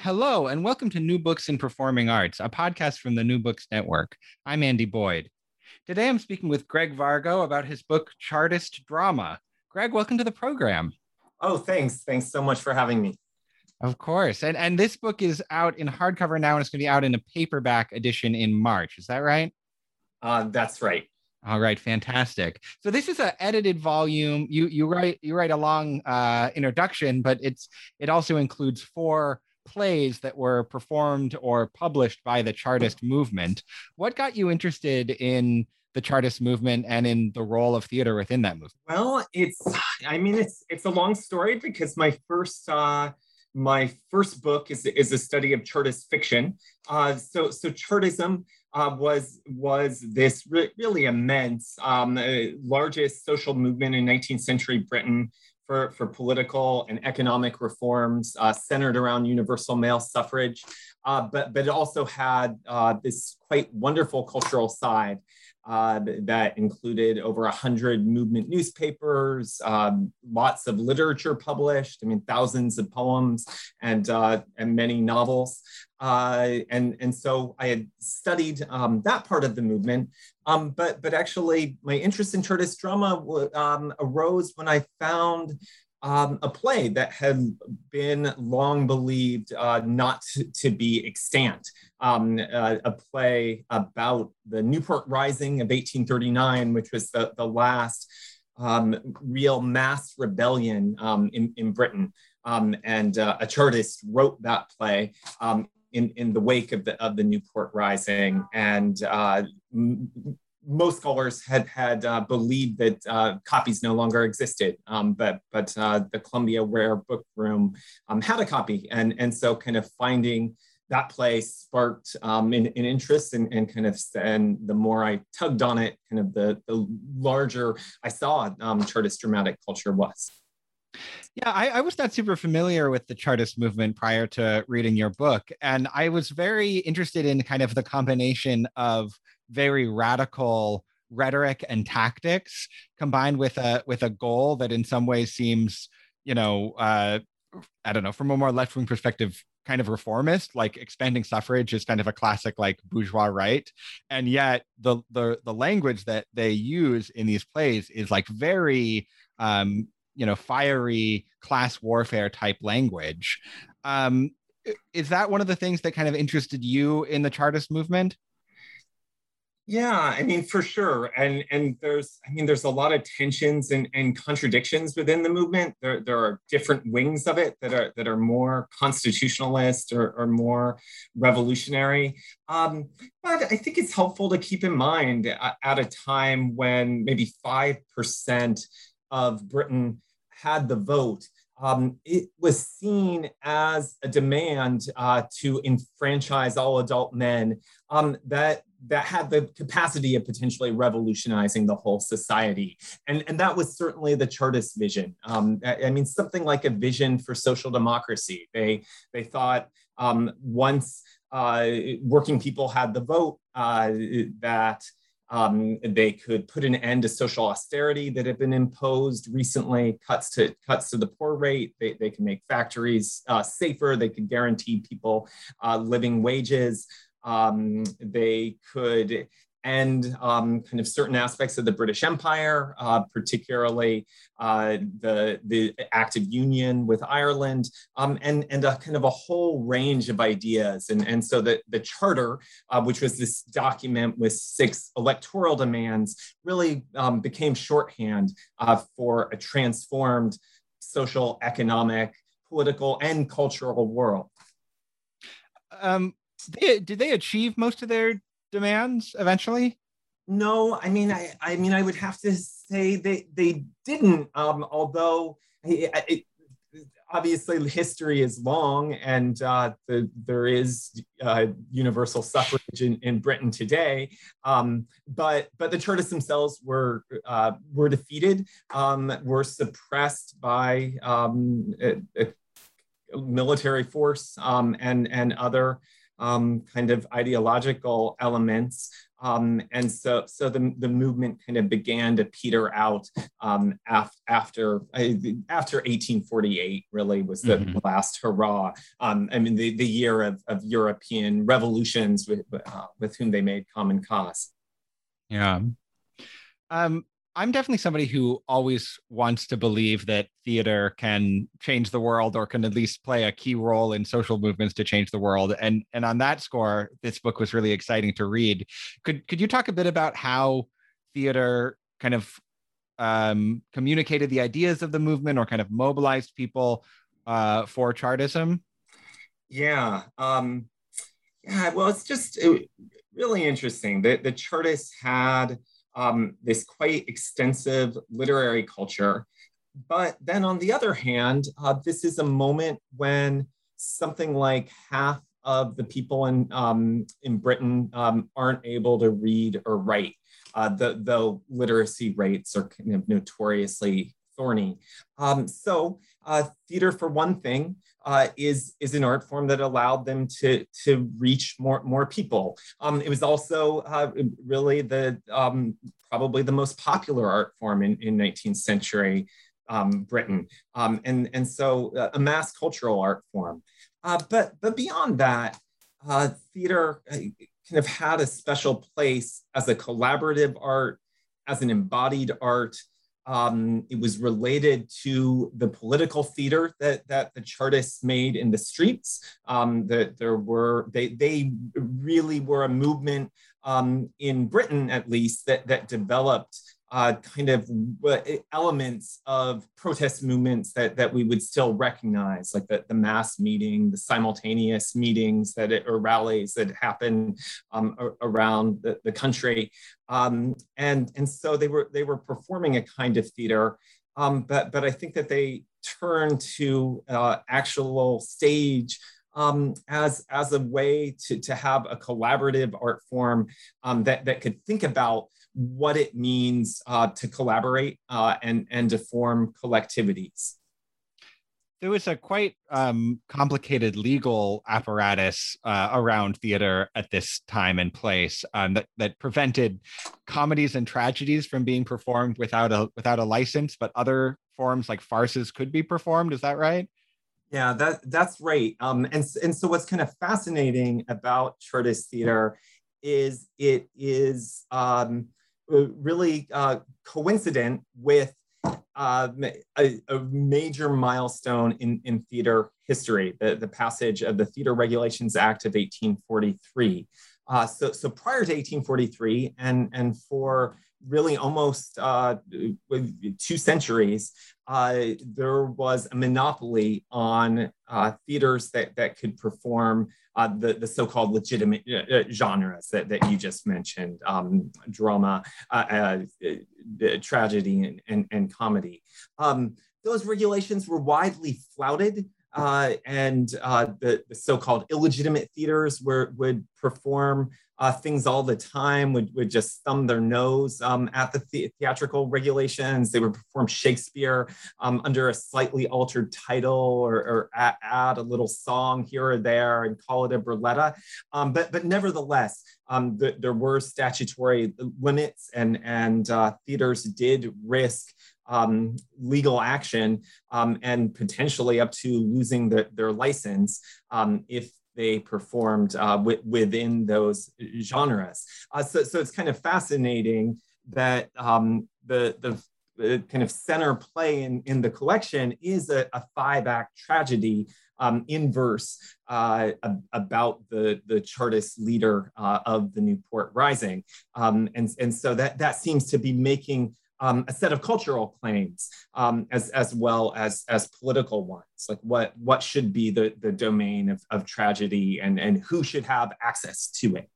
Hello, and welcome to New Books in Performing Arts, a podcast from the New Books Network. I'm Andy Boyd. Today I'm speaking with Greg Vargo about his book, Chartist Drama. Greg, welcome to the program. Oh, thanks. Thanks so much for having me. Of course. And, and this book is out in hardcover now, and it's going to be out in a paperback edition in March. Is that right? Uh, that's right. All right, fantastic. So this is an edited volume. You you write you write a long uh, introduction, but it's it also includes four plays that were performed or published by the Chartist movement. What got you interested in the Chartist movement and in the role of theater within that movement? Well, it's I mean it's it's a long story because my first uh my first book is, is a study of Chartist fiction. Uh, so so Chartism uh, was was this re- really immense, um, largest social movement in 19th century Britain for, for political and economic reforms uh, centered around universal male suffrage, uh, but, but it also had uh, this quite wonderful cultural side uh, that included over 100 movement newspapers, um, lots of literature published, I mean, thousands of poems and, uh, and many novels. Uh, and, and so I had studied um, that part of the movement, um, but, but actually my interest in Chartist drama um, arose when I found um, a play that had been long believed uh, not to, be extant. Um, uh, a play about the Newport Rising of 1839, which was the, the last um, real mass rebellion um, in, in Britain. Um, and uh, a Chartist wrote that play um, in, in the wake of the, of the Newport Rising. And uh, most scholars had had uh, believed that uh, copies no longer existed, um, but but uh, the Columbia Rare Book Room um, had a copy, and and so kind of finding that place sparked um, an, an, interest and, and kind of and the more I tugged on it, kind of the the larger I saw um, Chartist dramatic culture was. Yeah, I, I, was not super familiar with the Chartist movement prior to reading your book. And I was very interested in kind of the combination of very radical rhetoric and tactics combined with a with a goal that in some ways seems you know uh i don't know from a more left-wing perspective kind of reformist like expanding suffrage is kind of a classic like bourgeois right and yet the the the language that they use in these plays is like very um you know fiery class warfare type language um is that one of the things that kind of interested you in the chartist movement yeah, I mean, for sure. And and there's, I mean, there's a lot of tensions and, and contradictions within the movement. There, there are different wings of it that are that are more constitutionalist or, or more revolutionary. Um, but I think it's helpful to keep in mind at a time when maybe five percent of Britain had the vote um, it was seen as a demand uh, to enfranchise all adult men um, that that had the capacity of potentially revolutionizing the whole society. And, and that was certainly the Chartist vision. Um, I, mean, something like a vision for social democracy. They, they thought um, once uh, working people had the vote, uh, that um, they could put an end to social austerity that had been imposed recently, cuts to cuts to the poor rate. They, they can make factories uh, safer. They could guarantee people uh, living wages. Um, they could and um, kind of certain aspects of the British Empire, uh, particularly uh, the, the Act of Union with Ireland, um, and, and a kind of a whole range of ideas. And, and so the, the Charter, uh, which was this document with six electoral demands, really um, became shorthand uh, for a transformed social, economic, political, and cultural world. Um, they, did they achieve most of their demands eventually? No, I mean, I, I mean, I would have to say they they didn't. Um, although it, it, obviously history is long, and uh, the, there is uh, universal suffrage in, in Britain today. Um, but but the Chartists themselves were uh, were defeated, um, were suppressed by um, a, a military force um, and and other um, kind of ideological elements. Um, and so, so the, the movement kind of began to peter out um, af- after after 1848. Really, was the mm-hmm. last hurrah. Um, I mean, the, the year of, of European revolutions with uh, with whom they made common cause. Yeah. I'm definitely somebody who always wants to believe that theater can change the world or can at least play a key role in social movements to change the world. And and on that score, this book was really exciting to read. Could could you talk a bit about how theater kind of um, communicated the ideas of the movement or kind of mobilized people uh, for Chartism? Yeah. Um, yeah. Well, it's just it, really interesting. The, the Chartists had um, this quite extensive literary culture. But then on the other hand, uh, this is a moment when something like half of the people in, um, in Britain um, aren't able to read or write, uh, the, literacy rates are kind of notoriously thorny. Um, so uh, theater, for one thing, uh, is is an art form that allowed them to to reach more more people. Um, it was also uh, really the um, probably the most popular art form in, in 19th century um, Britain, um, and and so uh, a mass cultural art form. Uh, but but beyond that, uh, theater kind of had a special place as a collaborative art, as an embodied art. Um, it was related to the political theater that, that the Chartists made in the streets. Um, that there were they they really were a movement um, in Britain, at least, that that developed uh, kind of elements of protest movements that, that we would still recognize, like the, the mass meeting, the simultaneous meetings that it, or rallies that happen um, around the, the country. Um, and, and so they were, they were performing a kind of theater, um, but, but I think that they turned to uh, actual stage um, as, as a way to, to have a collaborative art form um, that, that could think about what it means uh, to collaborate uh, and, and to form collectivities. There was a quite um, complicated legal apparatus uh, around theater at this time and place um, that, that prevented comedies and tragedies from being performed without a without a license, but other forms like farces could be performed. Is that right? Yeah, that that's right. Um, and and so what's kind of fascinating about Chartist theater is it is um, really uh, coincident with uh, a, a, major milestone in, in theater history, the, the passage of the Theater Regulations Act of 1843. Uh, so, so prior to 1843, and, and for really almost uh, two centuries, uh, there was a monopoly on uh, theaters that, that could perform uh, the, the so-called legitimate uh, uh, genres that, that you just mentioned, um, drama, uh, tragedy, and, and, and comedy. Um, those regulations were widely flouted uh, and uh, the, the, so-called illegitimate theaters were, would perform uh, things all the time, would, would just thumb their nose um, at the, the theatrical regulations. They would perform Shakespeare um, under a slightly altered title or, or add, add, a little song here or there and call it a burletta. Um, but, but nevertheless, um, the, there were statutory limits and, and uh, theaters did risk um, legal action um, and potentially up to losing the, their license um, if they performed uh, w- within those genres. Uh, so, so it's kind of fascinating that um, the, the kind of center play in, in the collection is a, a five act tragedy um, in verse uh, about the, the Chartist leader uh, of the Newport Rising. Um, and, and so that, that seems to be making um, a set of cultural claims um, as, as well as, as political ones, like what, what should be the, the domain of, of tragedy and, and who should have access to it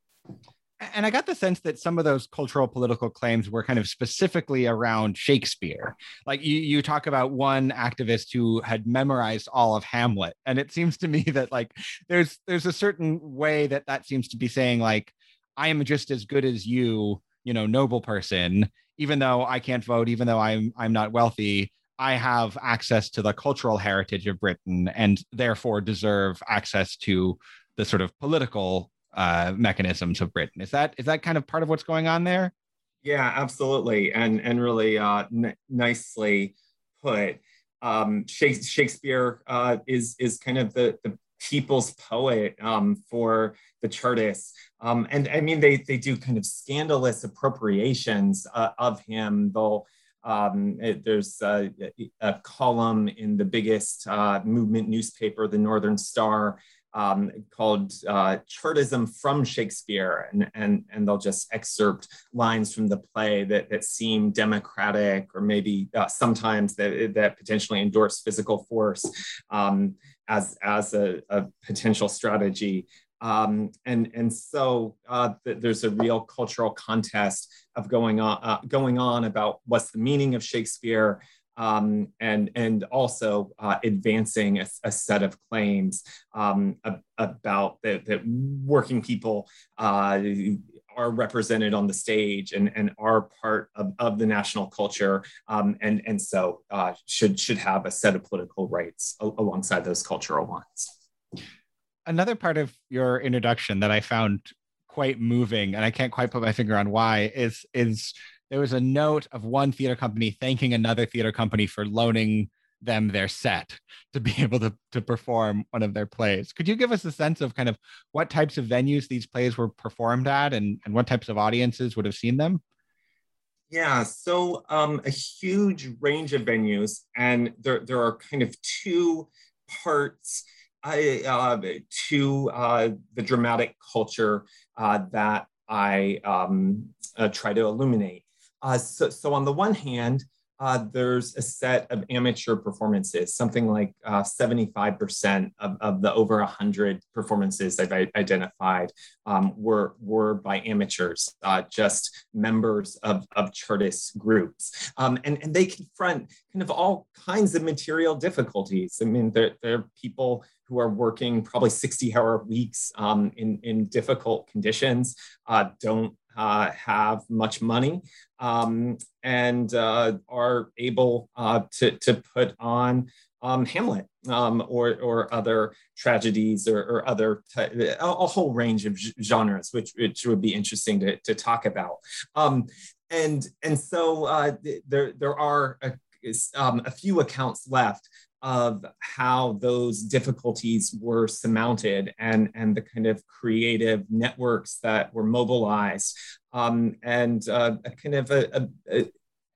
and I got the sense that some of those cultural political claims were kind of specifically around Shakespeare. Like you, you talk about one activist who had memorized all of Hamlet, and it seems to me that like there's there's a certain way that that seems to be saying like I am just as good as you, you know, noble person, even though I can't vote, even though I'm I'm not wealthy. I have access to the cultural heritage of Britain and therefore deserve access to the sort of political uh, mechanisms of Britain. Is that is that kind of part of what's going on there? Yeah, absolutely, and and really uh, n- nicely put. Um, Shakespeare uh, is is kind of the the people's poet um, for the Chartists, um, and I mean they they do kind of scandalous appropriations uh, of him. They'll um, it, there's a, a, column in the biggest uh, movement newspaper, the Northern Star, um, called uh, Chartism from Shakespeare, and, and, and they'll just excerpt lines from the play that, that seem democratic or maybe uh, sometimes that, that potentially endorse physical force. Um, as, as a, a potential strategy. Um, and and so uh, th- there's a real cultural contest of going on uh, going on about what's the meaning of Shakespeare, um, and, and also uh, advancing a, a, set of claims um, about that, that working people uh, are represented on the stage and, and are part of, of the national culture um, and, and so uh, should, should have a set of political rights alongside those cultural ones. Another part of your introduction that I found quite moving, and I can't quite put my finger on why, is is there was a note of one theater company thanking another theater company for loaning them their set to be able to, to perform one of their plays. Could you give us a sense of kind of what types of venues these plays were performed at and, and what types of audiences would have seen them? Yeah, so um, a huge range of venues, and there, there are kind of two parts uh, to uh, the dramatic culture uh, that I um, uh, try to illuminate. Uh, so, so on the one hand, uh, there's a set of amateur performances, something like uh, 75% of, of the over 100 performances I've identified um, were, were by amateurs, uh, just members of, of Chartist groups. Um, and, and they confront kind of all kinds of material difficulties. I mean, there, there are people who are working probably 60 hour weeks um, in, in difficult conditions, uh, don't uh, have much money um, and uh, are able uh, to, to put on um, Hamlet um, or, or other tragedies or, or other, a, a, whole range of genres, which, which would be interesting to, to talk about. Um, and, and so uh, there, there are a, um, a few accounts left of how those difficulties were surmounted and, and the kind of creative networks that were mobilized um, and uh, a kind of a, a,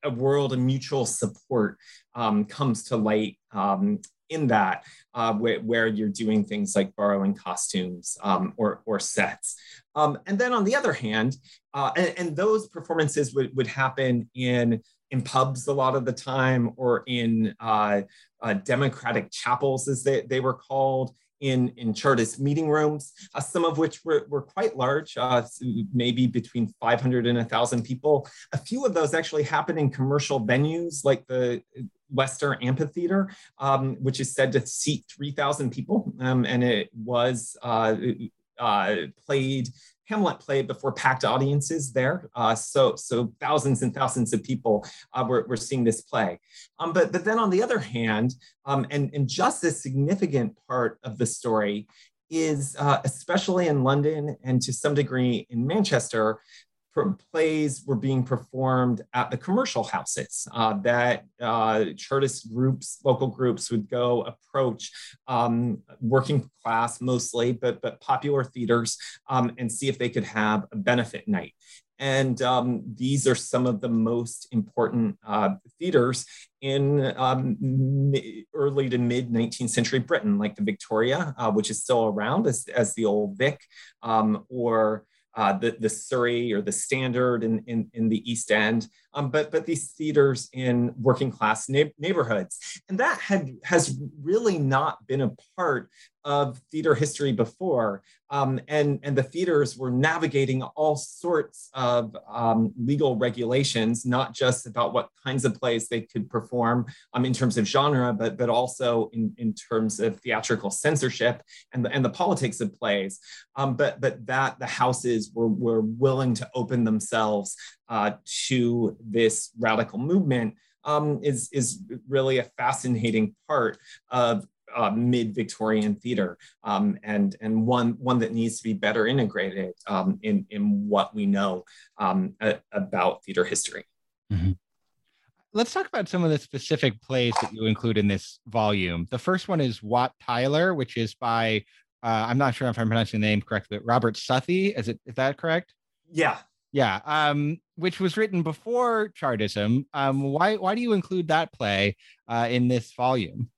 a, world of mutual support um, comes to light um, in that uh, where, where, you're doing things like borrowing costumes um, or, or sets. Um, and then on the other hand, uh, and, and, those performances would, would happen in in pubs a lot of the time or in uh, uh, democratic chapels, as they, they were called, in, in Chartist meeting rooms, uh, some of which were, were quite large, uh, maybe between 500 and 1,000 people. A few of those actually happened in commercial venues like the Leicester Amphitheater, um, which is said to seat 3,000 people. Um, and it was uh, uh played Hamlet played before packed audiences there. Uh, so, so thousands and thousands of people uh, were, were seeing this play. Um, but, but then on the other hand, um, and, and just a significant part of the story is, uh, especially in London and to some degree in Manchester, plays were being performed at the commercial houses uh, that uh, Chartist groups, local groups would go approach um, working class mostly, but, but popular theaters um, and see if they could have a benefit night. And um, these are some of the most important uh, theaters in um, early to mid 19th century Britain, like the Victoria, uh, which is still around as, as the Old Vic, um, or uh, the, the Surrey or the Standard in, in, in the East End, um, but, but these theaters in working class na- neighborhoods. And that had, has really not been a part of theater history before. Um, and, and the theaters were navigating all sorts of um, legal regulations, not just about what kinds of plays they could perform um, in terms of genre, but, but also in, in terms of theatrical censorship and the, and the politics of plays. Um, but, but that the houses were, were willing to open themselves uh, to this radical movement um, is, is really a fascinating part of uh, mid-Victorian theater, um, and and one one that needs to be better integrated um, in in what we know um, a, about theater history. Mm-hmm. Let's talk about some of the specific plays that you include in this volume. The first one is Wat Tyler, which is by uh, I'm not sure if I'm pronouncing the name correctly, but Robert Southey. Is it is that correct? Yeah. Yeah. Um, which was written before Chartism. Um, why why do you include that play uh, in this volume?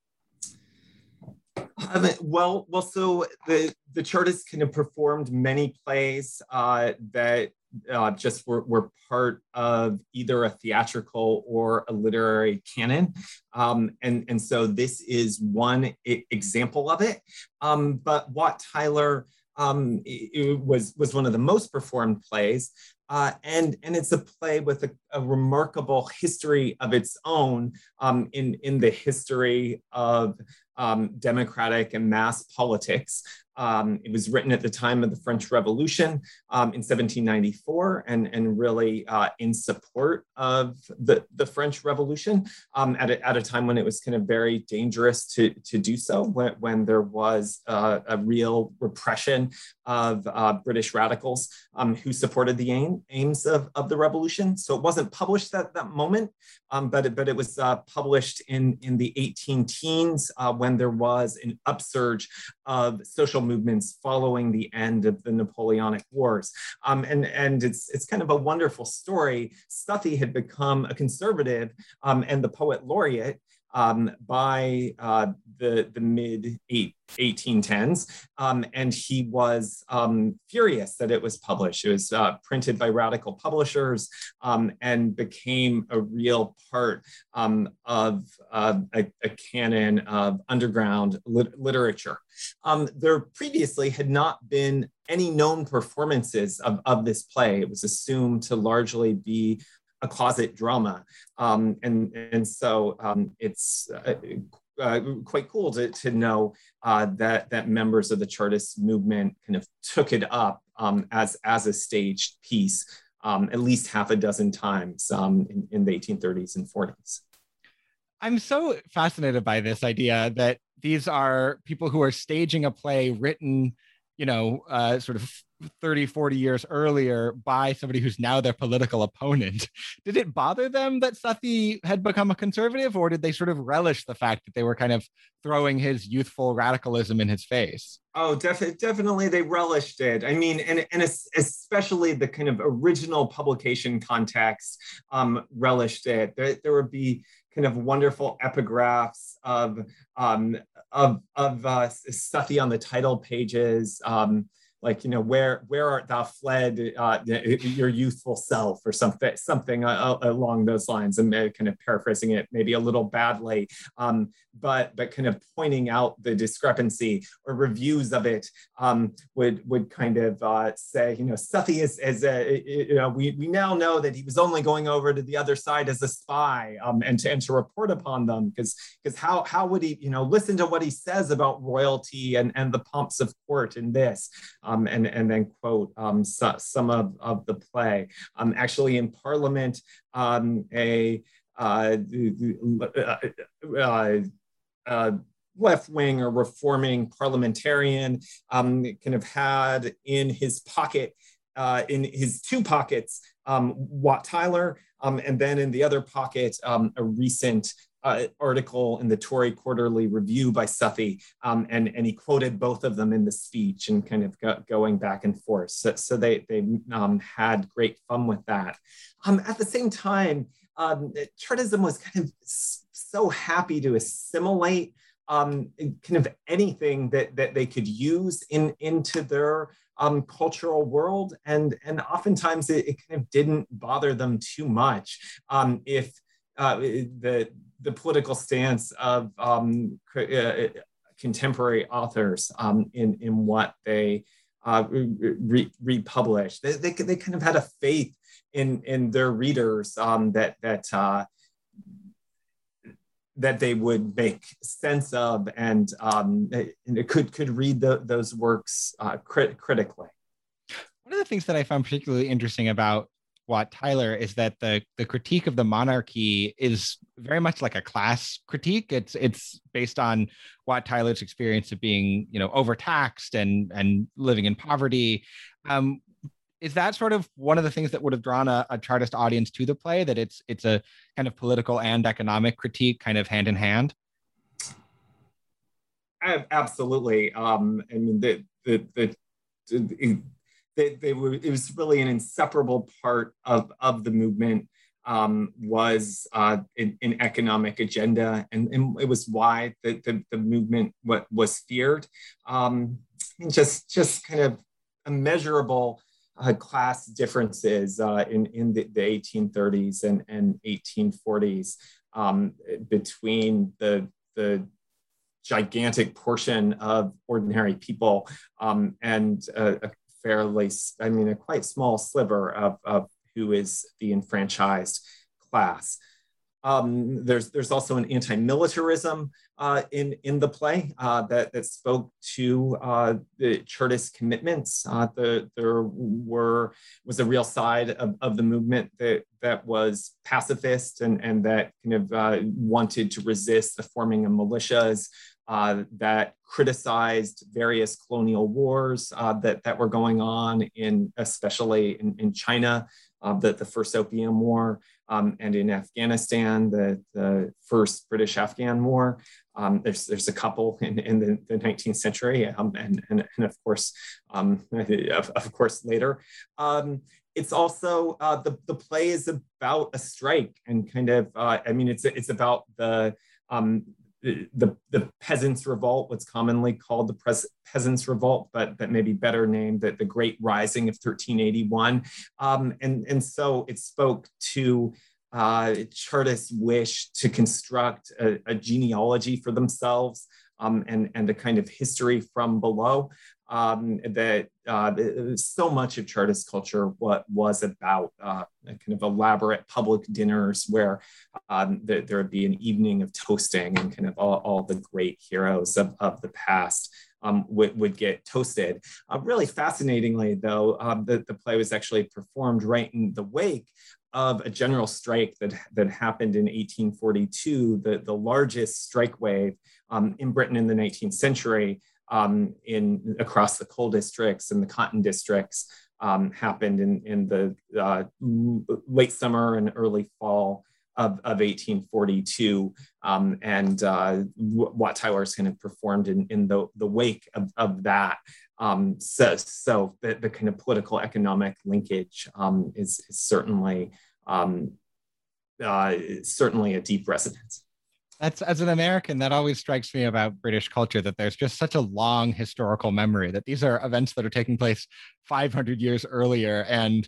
Um, well, well, so the the Chartists kind of performed many plays uh, that uh, just were, were part of either a theatrical or a literary canon. Um, and, and so this is one I- example of it. Um, but Wat Tyler um, it, was, was one of the most performed plays. Uh, and, and it's a play with a, a remarkable history of its own um, in, in the history of um, democratic and mass politics. Um, it was written at the time of the French Revolution um, in 1794 and, and really uh, in support of the, the French Revolution um, at, a, at a time when it was kind of very dangerous to, to do so, when, when there was uh, a real repression of uh, British radicals um, who supported the aim, aims of, of the revolution. So it wasn't published at that moment, um, but, it, but it was uh, published in, in the 18 teens uh, when there was an upsurge of social movements following the end of the Napoleonic Wars. Um, and, and it's, it's kind of a wonderful story. Southey had become a conservative um, and the poet laureate um, by uh, the, the mid 1810s. Um, and he was um, furious that it was published. It was uh, printed by radical publishers um, and became a real part um, of uh, a, a, canon of underground lit- literature. Um, there previously had not been any known performances of, of this play. It was assumed to largely be a closet drama. Um, and, and so um, it's uh, uh, quite cool to, to know uh, that, that members of the Chartist movement kind of took it up um, as, as a staged piece um, at least half a dozen times um, in, in the 1830s and 40s. I'm so fascinated by this idea that these are people who are staging a play written, you know, uh, sort of 30, 40 years earlier by somebody who's now their political opponent. Did it bother them that Southey had become a conservative, or did they sort of relish the fact that they were kind of throwing his youthful radicalism in his face? Oh, def- definitely they relished it. I mean, and, and especially the kind of original publication context um, relished it. There, there would be kind of wonderful epigraphs of um, of of uh, Southey on the title pages. Um, like you know where where art thou fled uh, your youthful self or something something uh, uh, along those lines. And kind of paraphrasing it maybe a little badly um, but but kind of pointing out the discrepancy or reviews of it um, would would kind of uh, say you know Southey is as a you know we, we now know that he was only going over to the other side as a spy um, and to and to report upon them because because how how would he you know listen to what he says about royalty and and the pomps of court in this um, and, and then quote um, so, some of, of the play. Um, actually, in Parliament, um, a uh, uh, uh, uh, left wing or reforming parliamentarian um, kind of had in his pocket uh, in his two pockets, um, Wat Tyler, um, and then in the other pocket, um, a recent uh, article in the Tory Quarterly Review by Southey, um, and, and he quoted both of them in the speech and kind of go, going back and forth. So, so they, they um, had great fun with that. Um, at the same time, um, Chartism was kind of so happy to assimilate um, kind of anything that, that they could use in, into their um, cultural world. And, and oftentimes it, it, kind of didn't bother them too much um, if uh, the, the political stance of um, uh, contemporary authors um, in, in what they uh, re- republish. They, they, they kind of had a faith in, in their readers um, that, that uh, that they would make sense of and, um, and could could read the, those works uh, crit- critically. One of the things that I found particularly interesting about Wat Tyler is that the the critique of the monarchy is very much like a class critique. It's it's based on Wat Tyler's experience of being you know overtaxed and and living in poverty. Um, is that sort of one of the things that would have drawn a, a Chartist audience to the play? That it's it's a kind of political and economic critique, kind of hand in hand. Absolutely. Um, I mean, the the, the they, they were it was really an inseparable part of of the movement um, was uh, an, economic agenda, and, and, it was why the, the, the movement what was feared. Um, just just kind of immeasurable uh, class differences uh, in, in the, the, 1830s and, and 1840s um, between the, the gigantic portion of ordinary people um, and a, a, fairly, I mean, a quite small sliver of, of who is the enfranchised class. Um, there's there's also an anti-militarism uh, in in the play uh, that that spoke to uh, the Chartist commitments. Uh, the, there were was a real side of, of the movement that that was pacifist and and that kind of uh, wanted to resist the forming of militias. Uh, that criticized various colonial wars that, that were going on in especially in, in China, the, the first Opium War, um, and in Afghanistan, the, the first British Afghan War. Um, there's, there's a couple in, in the, the 19th century, um, and, and, and of course, um, of, of course later. Um, it's also uh, the, the play is about a strike and kind of, uh, I mean, it's, it's about the, um, the, the peasants revolt what's commonly called the Pres- peasants revolt but but maybe better named the, the great rising of 1381 um, and and so it spoke to uh, chartists wish to construct a, a genealogy for themselves um, and, and a kind of history from below um, that uh, so much of Chartist culture what was about uh, kind of elaborate public dinners where um, there, there, would be an evening of toasting and kind of all, all the great heroes of, of the past um, would, would get toasted. Uh, really fascinatingly, though, um, the, the play was actually performed right in the wake of a general strike that, that happened in 1842, the, the largest strike wave um, in Britain in the 19th century um, in across the coal districts and the cotton districts um, happened in, in the uh, late summer and early fall of, of 1842. Um, and uh, Tyler's kind of performed in, in the, the wake of, of that. Um, so so the, the kind of political economic linkage um, is, is certainly um, uh, certainly a deep resonance. That's as an American, that always strikes me about British culture that there's just such a long historical memory that these are events that are taking place 500 years earlier. And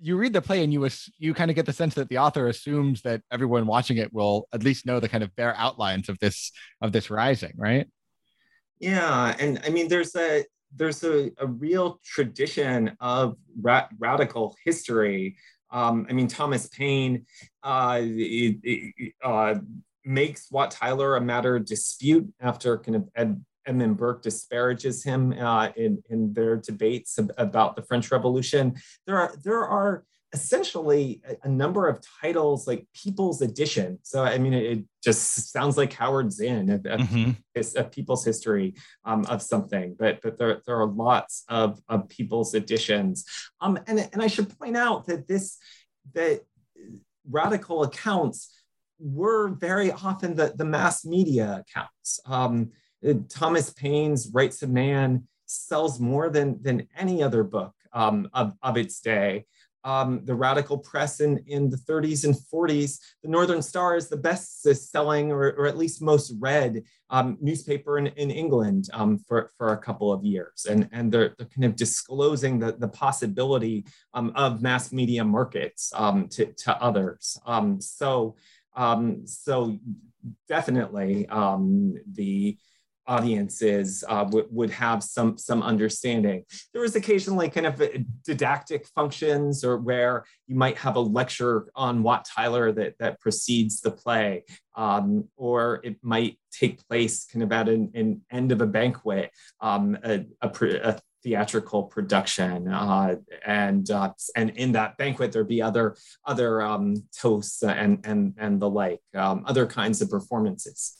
you read the play and you you kind of get the sense that the author assumes that everyone watching it will at least know the kind of bare outlines of this of this rising, right? Yeah, and I mean, there's a there's a, a real tradition of ra- radical history. Um, I mean, Thomas Paine uh, it, it, uh, makes Wat Tyler a matter of dispute after kind of Ed, Edmund Burke disparages him uh, in, in their debates about the French Revolution. There are there are essentially a, a, number of titles like People's Edition. So, I mean, it, it just sounds like Howard Zinn, a, mm-hmm. people's history um, of something, but, but there, there are lots of, of People's Editions. Um, and, and I should point out that this, that radical accounts were very often the, the mass media accounts. Um, Thomas Paine's Rights of Man sells more than, than any other book um, of, of its day. Um, the radical press in, in the 30s and 40s, the Northern Star is the best selling or, or at least most read um, newspaper in, in England um, for, for a couple of years. And, and they're, they're kind of disclosing the, the possibility um, of mass media markets um, to, to others. Um, so, definitely the audiences uh, w- would have some some understanding. There was occasionally kind of didactic functions, or where you might have a lecture on Wat Tyler that that precedes the play, um, or it might take place kind of at an, an end of a banquet, um, a, a, a theatrical production uh, and uh, and in that banquet there'd be other other um, toasts and and and the like um, other kinds of performances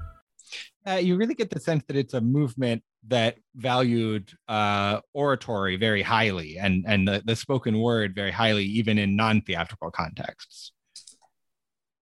uh, you really get the sense that it's a movement that valued uh, oratory very highly and and the, the spoken word very highly, even in non-theatrical contexts.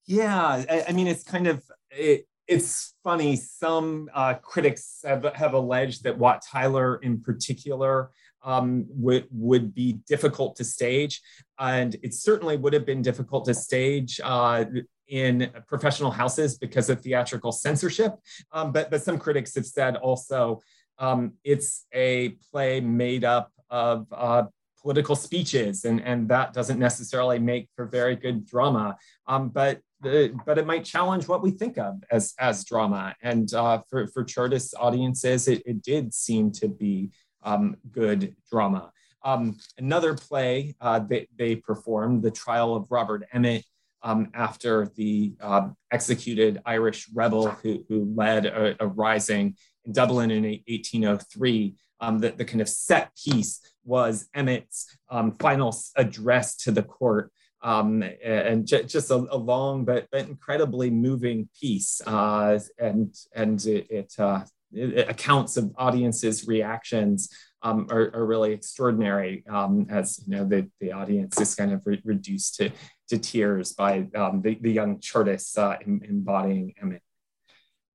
Yeah, I, I mean, it's kind of it, it's funny. Some uh, critics have, have alleged that Wat Tyler, in particular, um, would would be difficult to stage, and it certainly would have been difficult to stage uh, in professional houses because of theatrical censorship. Um, but, but some critics have said also um, it's a play made up of uh, political speeches, and, and that doesn't necessarily make for very good drama. Um, but the, but it might challenge what we think of as, as drama. And uh, for, for Chartist audiences, it, it did seem to be um, good drama. Um, another play uh, they, they performed, The Trial of Robert Emmet, um, after the uh, executed Irish rebel who, who led a, a, rising in Dublin in 1803. Um, the, the, kind of set piece was Emmet's um, final address to the court. Um, and j- just a, a, long but, but incredibly moving piece, uh, and and it, it, uh, accounts of audiences' reactions um, are, are, really extraordinary um, as you know the, the audience is kind of re- reduced to, to tears by um, the, the young Chartists uh, embodying Emmet.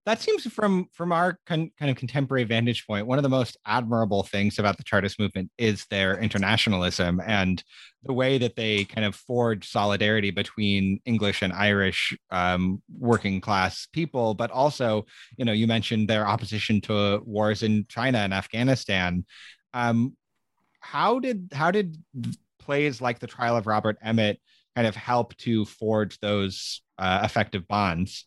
That seems from from our con- kind of contemporary vantage point, one of the most admirable things about the Chartist movement is their internationalism and the way that they kind of forge solidarity between English and Irish um, working class people, but also, you know, you mentioned their opposition to wars in China and Afghanistan. Um, how did how did plays like the trial of Robert Emmet kind of help to forge those uh, effective bonds?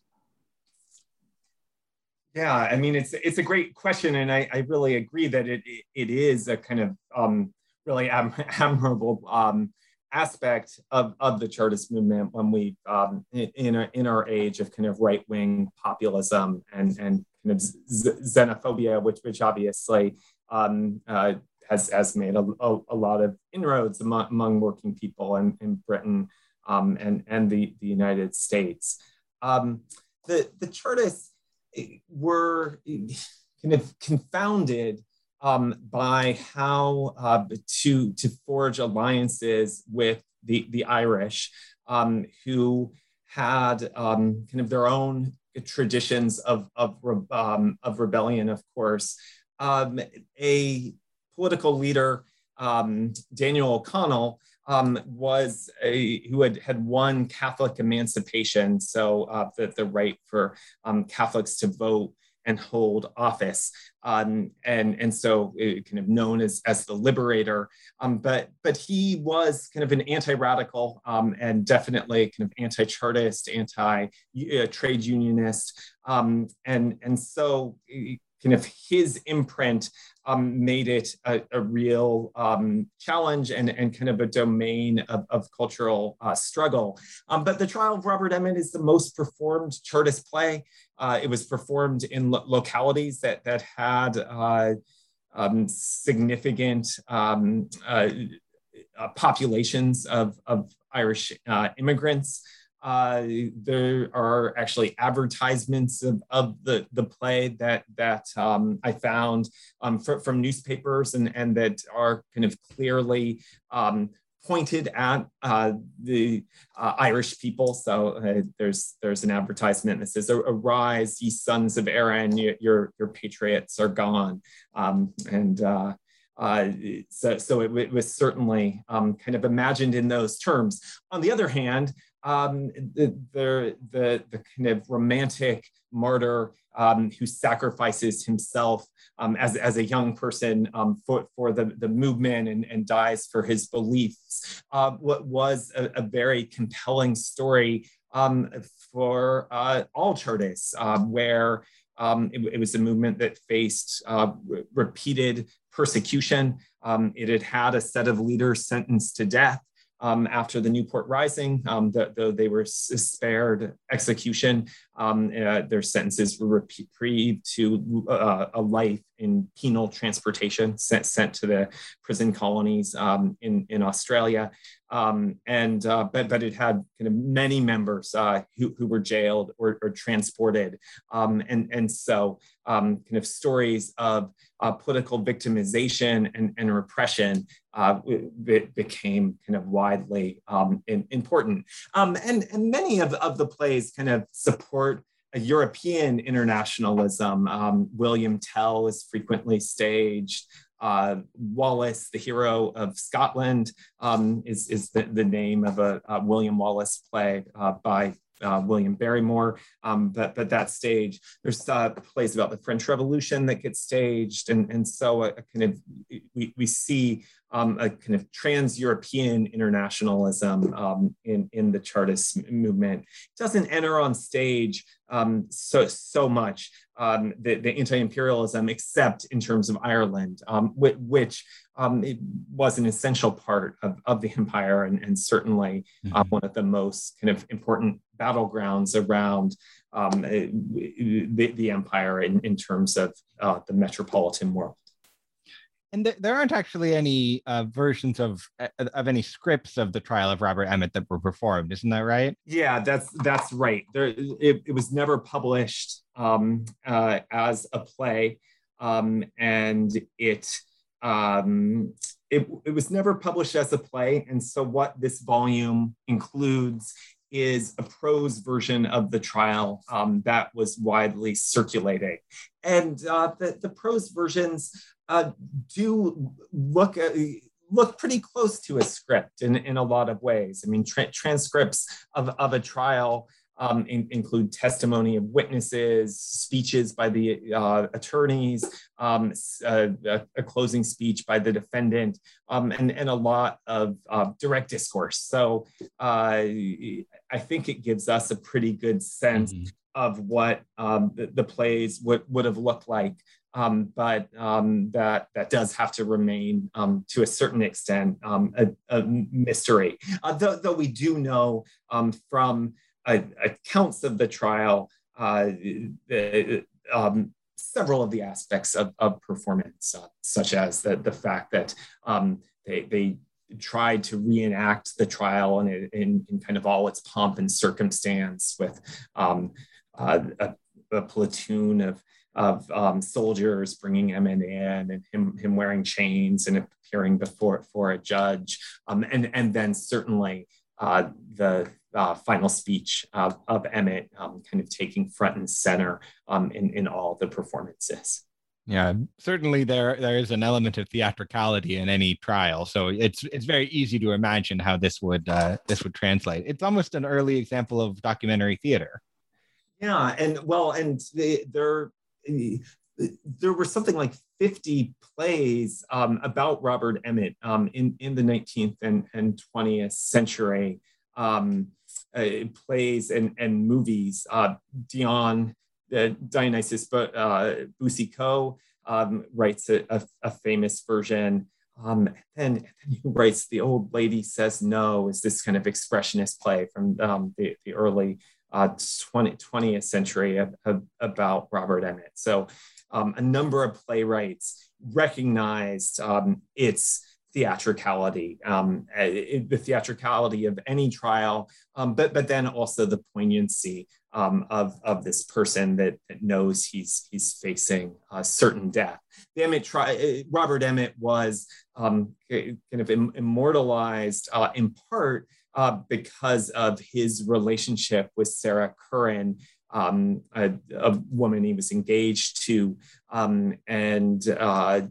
Yeah, I mean it's it's a great question, and I, I really agree that it it is a kind of um, really admirable um, aspect of, of the Chartist movement when we um, in our, in our age of kind of right wing populism and and kind of xenophobia, which which obviously um, uh, has, has made a, a, a lot of inroads among, among, working people in, in Britain um, and, and the, the United States. Um, the, the Chartists were kind of confounded um, by how uh, to, to forge alliances with the, the Irish, um, who had um, kind of their own traditions of, of, um, of rebellion, of course. Um, a political leader, um, Daniel O'Connell, um, was a, who had, had won Catholic emancipation, so uh, the, the right for um, Catholics to vote and hold office. Um, and, and so it, kind of known as, as the liberator. Um, but, but he was kind of an anti-radical um, and definitely kind of anti-chartist, anti-trade uh, unionist. Um, and, and so kind of his imprint um, made it a, a real um, challenge and, and kind of a domain of, of cultural uh, struggle. Um, but The Trial of Robert Emmet is the most performed Chartist play. Uh, it was performed in lo- localities that, that had uh, um, significant um, uh, uh, populations of, of Irish uh, immigrants. Uh, there are actually advertisements of, of the, the play that that um, I found um, fr- from newspapers and, and that are kind of clearly um, pointed at uh, the uh, Irish people. So uh, there's there's an advertisement that says, "Arise, ye sons of Erin, your your patriots are gone," um, and uh, uh, so, so it, it, was certainly um, kind of imagined in those terms. On the other hand, um, the, the, the, kind of romantic martyr um, who sacrifices himself um, as, as a young person um, for, for the, the movement and, and dies for his beliefs. Uh, what was a, a, very compelling story um, for uh, all Chartists, uh, where um, it, it, was a movement that faced uh, repeated persecution. It had had a set of leaders sentenced to death um, after the Newport Rising, um, though they were spared execution. Um, uh, their sentences were reprieved to uh, a life in penal transportation, sent, sent to the prison colonies um, in, in Australia. Um, and uh, but but it had kind of many members uh, who, who were jailed or, or transported, um, and and so um, kind of stories of uh, political victimization and, and repression uh, became kind of widely um, in, important. Um, and and many of, of the plays kind of support European internationalism. Um, William Tell is frequently staged. Uh, Wallace, the hero of Scotland, um, is, is the, the name of a, a William Wallace play uh, by uh, William Barrymore. Um, but, but that stage, there's uh, plays about the French Revolution that get staged. And, and so a, a kind of, we, we see um, a kind of trans-European internationalism um, in, in the Chartist movement. It doesn't enter on stage um, so, so much, um, the, the anti-imperialism, except in terms of Ireland, um, which, which um, it was an essential part of, of the empire and, and certainly uh, mm-hmm. uh, one of the most kind of important battlegrounds around um, eh, the, the empire in, in terms of uh, the metropolitan world. And th- there aren't actually any uh, versions of uh, of any scripts of the trial of Robert Emmet that were performed, isn't that right? Yeah, that's that's right. There, it, it was never published um, uh, as a play, um, and it um, it, it was never published as a play. And so, what this volume includes is a prose version of the trial um, that was widely circulating. And uh, the, the prose versions uh, do look at, look pretty close to a script in, in a lot of ways. I mean, tra- transcripts of, of a trial um, in, include testimony of witnesses, speeches by the uh, attorneys, um, a, a, closing speech by the defendant, um, and, and a lot of uh, direct discourse. So uh, I think it gives us a pretty good sense mm-hmm. of what um, the, the, plays would, would have looked like. Um, but um, that that does have to remain to a certain extent a, a, mystery. Uh, though, though, we do know from accounts of the trial, uh, um, several of the aspects of, of performance, uh, such as the, the fact that um, they, they tried to reenact the trial in, in, in, kind of all its pomp and circumstance with um, uh, a, a, platoon of, of um, soldiers bringing him in and him, him wearing chains and appearing before for a judge. Um, and, and then certainly uh, the uh, final speech of, of Emmet um, kind of taking front and center um, in, in all the performances. Yeah, certainly there there is an element of theatricality in any trial, so it's it's very easy to imagine how this would uh, this would translate. It's almost an early example of documentary theater. Yeah, and well, and they, they're there were something like 50 plays um, about Robert Emmet um, in, in the 19th and, and 20th century, um, uh, plays and, and movies. Uh, Dion, uh, Dionysius uh, Boucicault um, writes a, a, a, famous version. Um, and then he writes The Old Lady Says No, is this kind of expressionist play from um, the, the early uh, 20, 20th century of, of, about Robert Emmet. So um, a number of playwrights recognized um, its theatricality, um, the theatricality of any trial, um, but but then also the poignancy um, of of this person that, that knows he's he's facing a certain death. The Emmet tri- eh, Robert Emmet was um, kind of immortalized uh, in part uh, because of his relationship with Sarah Curran um, a, a, woman he was engaged to. Um, and uh,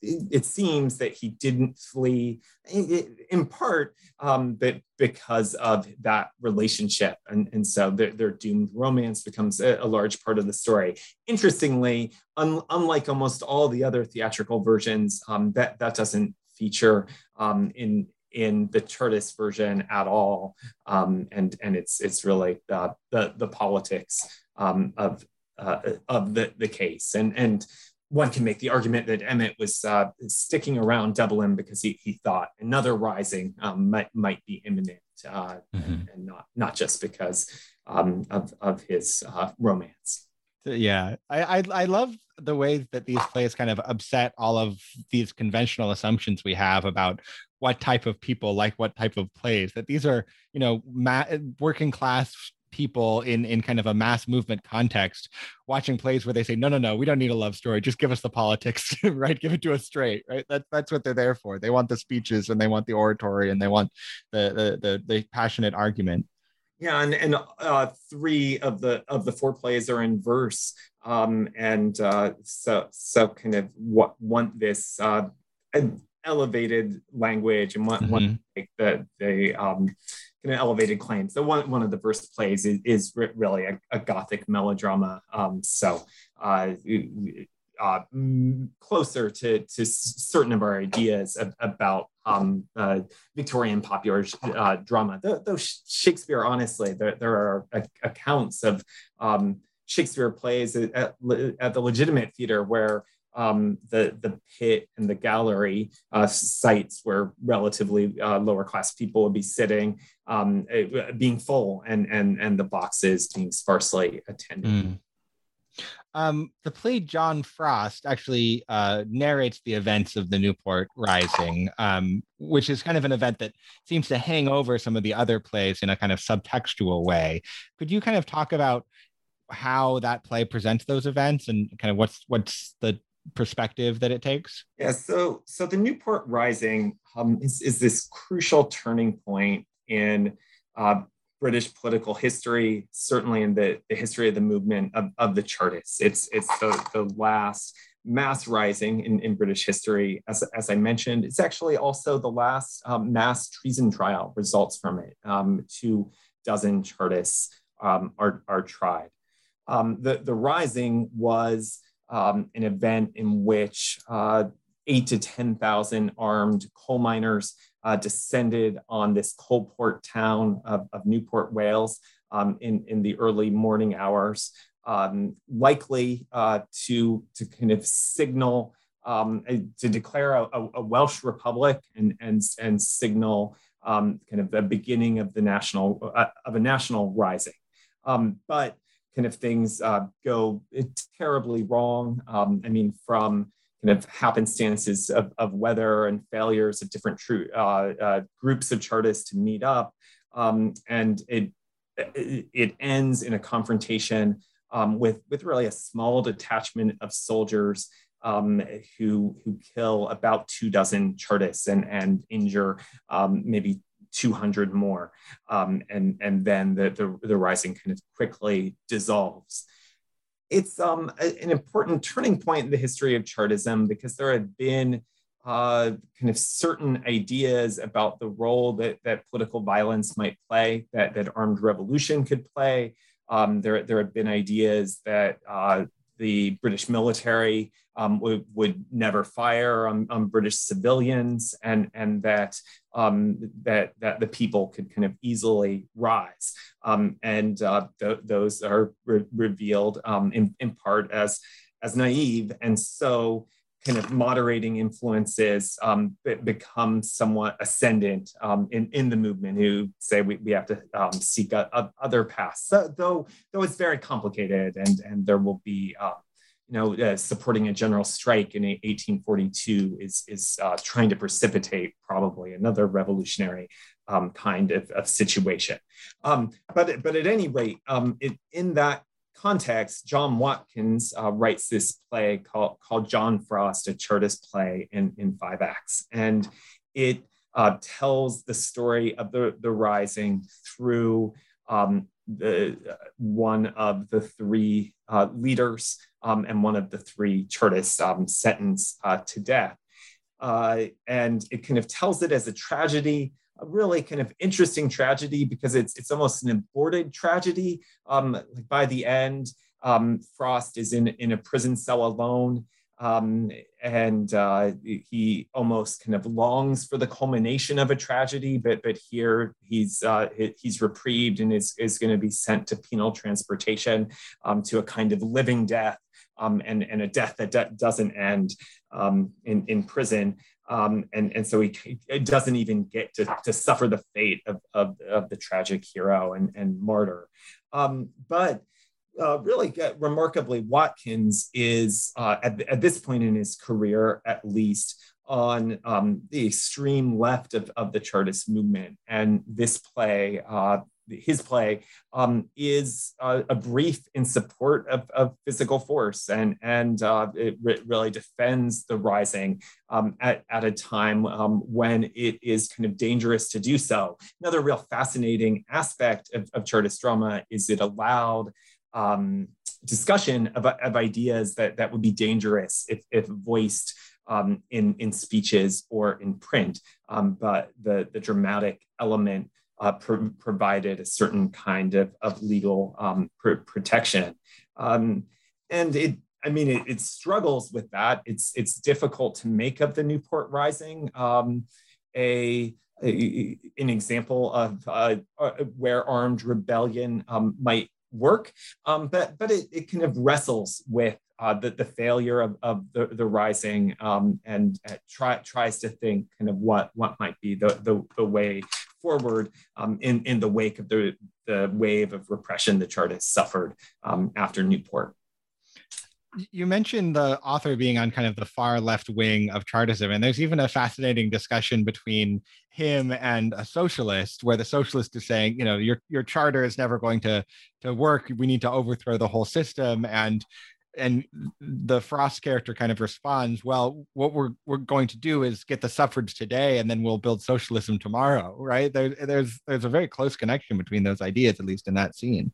it, it, seems that he didn't flee, in part, um, but because of that relationship. And, and so their, their, doomed romance becomes a, a, large part of the story. Interestingly, un, unlike almost all the other theatrical versions, um, that, that doesn't feature um, in in the Chartist version at all, um, and and it's it's really the the, the politics um, of uh, of the the case, and and one can make the argument that Emmet was uh, sticking around Dublin because he, he thought another rising um, might might be imminent, uh, mm-hmm. and, and, not not just because um, of of his uh, romance. Yeah, I, I I love the way that these plays kind of upset all of these conventional assumptions we have about what type of people like what type of plays that these are you know ma- working class people in in kind of a mass movement context watching plays where they say no no no we don't need a love story. Just give us the politics right? Give it to us straight right? That, that's what they're there for. They want the speeches and they want the oratory and they want the the the, the passionate argument yeah and and uh, three of the of the four plays are in verse um and uh so so kind of what want this uh elevated language and want, mm-hmm. want like the the um, kind of elevated claims. So one one of the first plays is, is really a, a, gothic melodrama. Um, so uh, uh, closer to to certain of our ideas of, about um, uh, Victorian popular uh, drama. Though, Shakespeare, honestly, there, there are accounts of um, Shakespeare plays at, at, the legitimate theater where um, the the pit and the gallery uh, sites where relatively uh, lower class people would be sitting, um, it, being full, and and and the boxes being sparsely attended. Mm. Um, the play John Frost actually uh, narrates the events of the Newport Rising, um, which is kind of an event that seems to hang over some of the other plays in a kind of subtextual way. Could you kind of talk about how that play presents those events and kind of what's what's the perspective that it takes? Yeah, so so the Newport Rising um, is, is this crucial turning point in uh, British political history, certainly in the, the history of the movement of, of the Chartists. It's it's the, the last mass rising in, in British history. As, as I mentioned, it's actually also the last um, mass treason trial results from it. Um, two dozen Chartists um, are, are tried. Um, the, the rising was um, an event in which uh, eight to 10,000 armed coal miners uh, descended on this coal port town of, of Newport, Wales um, in, in the early morning hours, um, likely uh, to, to kind of signal, um, to declare a, a, Welsh republic and, and, and signal um, kind of the beginning of the national, uh, of a national rising. Um, but kind of things uh, go terribly wrong. Um, I mean, from kind of happenstances of, of weather and failures of different true, uh, uh, groups of Chartists to meet up. Um, and it, it ends in a confrontation um, with, with really a small detachment of soldiers um, who, who kill about two dozen Chartists and, and injure um, maybe 200 more. Um, and, and then the, the, the, rising kind of quickly dissolves. It's um, a, an important turning point in the history of Chartism because there had been uh, kind of certain ideas about the role that, that political violence might play, that, that armed revolution could play. Um, there, there had been ideas that uh, the British military um, would, would never fire on, on British civilians, and and that um, that that the people could kind of easily rise, um, and uh, th- those are re- revealed um, in, in part as as naive, and so kind of moderating influences um, become somewhat ascendant um, in, in the movement who say we, we have to um, seek a, a other paths, so, though, though it's very complicated and, and there will be, uh, you know, uh, supporting a general strike in 1842 is, is uh, trying to precipitate probably another revolutionary um, kind of, of situation. Um, but, but at any rate, it, in that context, John Watkins uh, writes this play called, called John Frost, a Chartist play in, in five acts. And it uh, tells the story of the, the rising through um, the, one of the three uh, leaders um, and one of the three Chartists um, sentenced uh, to death. Uh, and it kind of tells it as a tragedy a really kind of interesting tragedy because it's it's almost an aborted tragedy. Um, like by the end, um, Frost is in in a prison cell alone, um, and uh, he almost kind of longs for the culmination of a tragedy. But but here he's uh, he's reprieved and is is going to be sent to penal transportation um, to a kind of living death. Um, and, and a death that doesn't end um, in, in prison. Um, and, and so he, doesn't even get to, to suffer the fate of, of, of the tragic hero and, and martyr. Um, but uh, really remarkably, Watkins is uh, at, at this point in his career, at least, on um, the extreme left of, of the Chartist movement. And this play uh, his play um, is a, a, brief in support of, of, physical force and and uh, it re- really defends the rising um, at, at a time um, when it is kind of dangerous to do so. Another real fascinating aspect of, of Chartist drama is it allowed um, discussion of, of ideas that, that would be dangerous if, if voiced um, in, in speeches or in print. Um, but the, the dramatic element uh, pro- provided a certain kind of, of legal um, pr- protection. Um, and it, I mean, it, it, struggles with that. It's, it's difficult to make of the Newport Rising um, a, a, an example of uh, uh, where armed rebellion um, might work, um, but, but it, it kind of wrestles with uh, the, the failure of, of the, the rising um, and uh, try, tries to think kind of what, what might be the, the, the way forward um, in, in the wake of the, the wave of repression the Chartists suffered um, after Newport. You mentioned the author being on kind of the far left wing of Chartism, and there's even a fascinating discussion between him and a socialist, where the socialist is saying, you know, your your charter is never going to to work. We need to overthrow the whole system, and and the Frost character kind of responds, "Well, what we're we're going to do is get the suffrage today, and then we'll build socialism tomorrow." Right? There, there's there's a very close connection between those ideas, at least in that scene.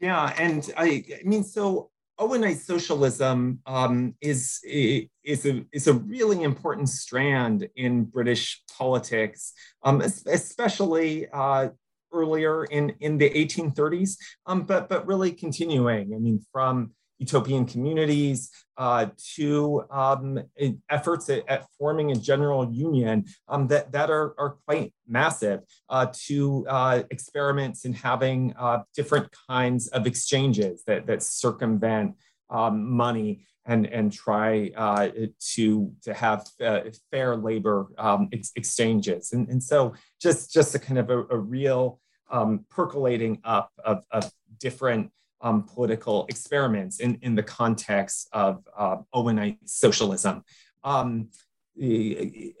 Yeah, and I, I mean, so Owenite socialism um, is is a is a really important strand in British politics, um, especially. Uh, earlier in, in the 1830s, um, but but really continuing. I mean, from utopian communities, uh, to um, efforts at, at, forming a general union um, that, that are, are quite massive, uh, to uh, experiments in having uh, different kinds of exchanges that, that circumvent um, money and, and try uh, to, to have uh, fair labor um, ex- exchanges. And, and so just, just a kind of a, a real um, percolating up of, of different um, political experiments in, in the context of uh, Owenite socialism. Um, in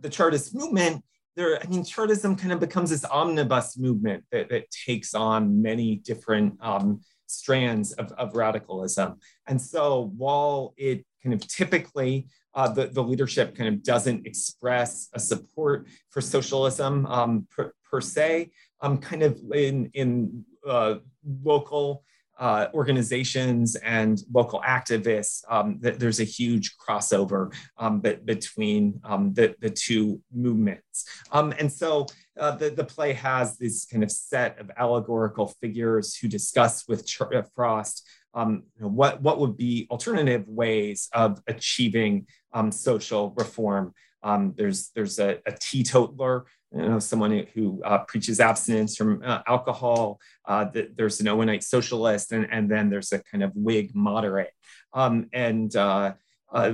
the Chartist movement, there, I mean, Chartism kind of becomes this omnibus movement that, that takes on many different um, strands of, of radicalism. And so while it kind of typically uh, the, the leadership kind of doesn't express a support for socialism um, per, per, se, um, kind of in, in uh, local uh, organizations and local activists, um, th- there's a huge crossover um, between um, the, the two movements. Um, and so uh, the, the play has this kind of set of allegorical figures who discuss with Ch- uh, Frost um, you know, what, what would be alternative ways of achieving um, social reform. Um, there's there's a, a teetotaler, you know, someone who uh, preaches abstinence from uh, alcohol. Uh, there's an Owenite socialist, and, and then there's a kind of Whig moderate. Um, and uh, uh,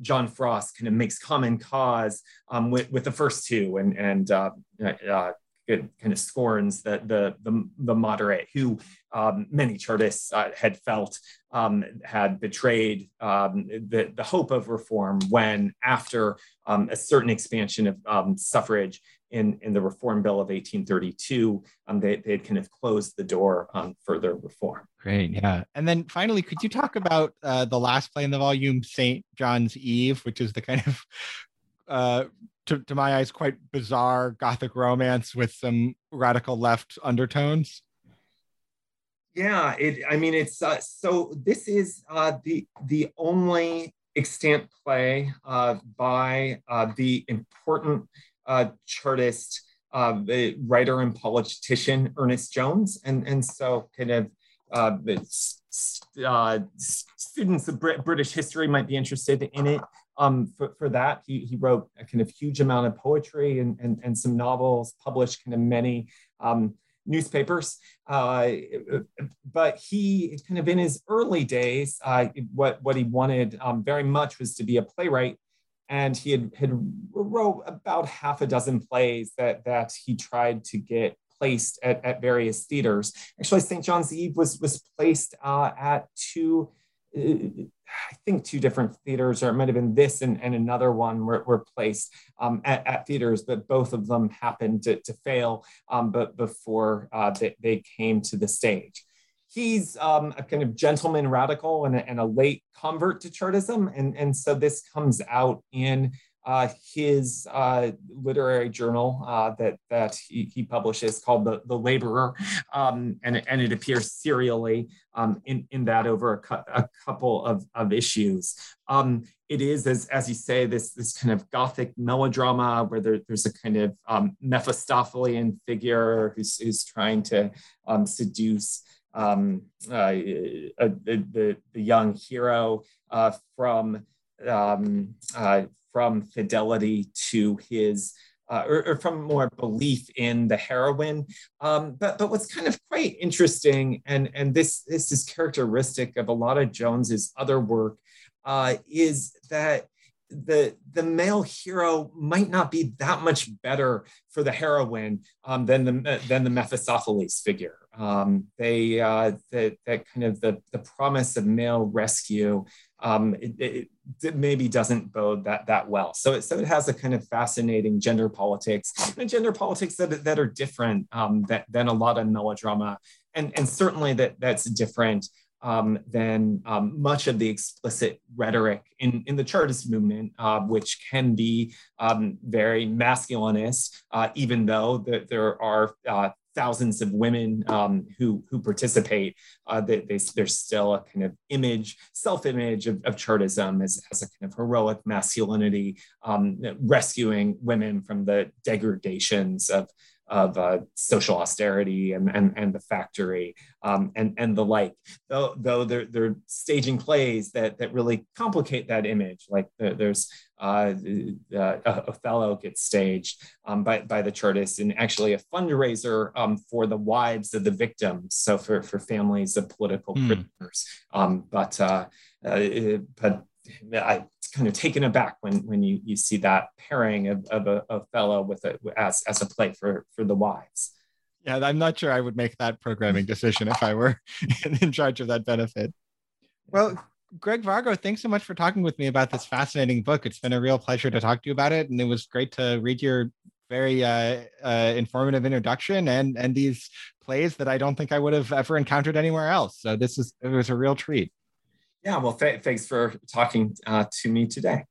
John Frost kind of makes common cause um, with, with the first two, and and uh, it kind of scorns the the the, the moderate who um, many Chartists uh, had felt um, had betrayed um, the the hope of reform when after um, a certain expansion of um, suffrage in in the Reform Bill of 1832 um, they they had kind of closed the door on further reform. Great, yeah. And then finally, could you talk about uh, the last play in the volume, Saint John's Eve, which is the kind of uh, to, to my eyes, quite bizarre gothic romance with some radical left undertones. Yeah, it. I mean, it's uh, so. This is uh, the the only extant play uh, by uh, the important uh, Chartist uh, writer and politician Ernest Jones, and and so kind of uh, uh, students of Brit- British history might be interested in it um, for, for that. He, he wrote a kind of huge amount of poetry and, and, and some novels, published kind of many um, newspapers. Uh, but he kind of in his early days, uh, what, what he wanted um, very much was to be a playwright. And he had, had wrote about half a dozen plays that, that he tried to get placed at, at various theaters. Actually, St. John's Eve was, was placed uh, at two I think two different theaters, or it might have been this and, and another one were, were placed um, at, at, theaters, but both of them happened to, to fail um, but before uh, they, they, came to the stage. He's um, a kind of gentleman radical and a, and a, late convert to Chartism. And, and so this comes out in uh, his uh, literary journal uh, that that he, he, publishes called the the Laborer, um, and and it appears serially um, in in that over a, cu- a couple of of issues. Um, it is as as you say this this kind of gothic melodrama where there, there's a kind of um, Mephistophelian figure who's who's trying to um, seduce. Um, uh, the, the young hero uh, from um, uh, from fidelity to his uh, or, or, from more belief in the heroine. Um, but but what's kind of quite interesting, and and this this is characteristic of a lot of Jones's other work, uh, is that the the male hero might not be that much better for the heroine um, than the than the Mephistopheles figure. Um, they uh, that that kind of the the promise of male rescue um, it, it, maybe doesn't bode that that well. So it, so it has a kind of fascinating gender politics and gender politics that, that are different um, that, than a lot of melodrama, and and certainly that that's different um, than um, much of the explicit rhetoric in, in the Chartist movement, uh, which can be um, very masculinist, uh, even though the, there are uh, thousands of women um, who who participate, uh, they, they, there's still a kind of image, self-image of, of Chartism as, as a kind of heroic masculinity, um, rescuing women from the degradations of of uh, social austerity and, and, and the factory um, and, and the like, though, though they're, they're staging plays that, that really complicate that image. Like there's uh, uh, Othello gets staged um, by, by the Chartists and actually a fundraiser um, for the wives of the victims. So for, for families of political mm. prisoners. Um, but, uh, uh, but I kind of taken aback when when you you see that pairing of, of a Othello with a as as a play for for the wives. Yeah, I'm not sure I would make that programming decision if I were in charge of that benefit. Well, Greg Vargo, thanks so much for talking with me about this fascinating book. It's been a real pleasure to talk to you about it, and it was great to read your very uh, uh, informative introduction and and these plays that I don't think I would have ever encountered anywhere else. So this is it was a real treat. Yeah, well, th- thanks for talking uh, to me today.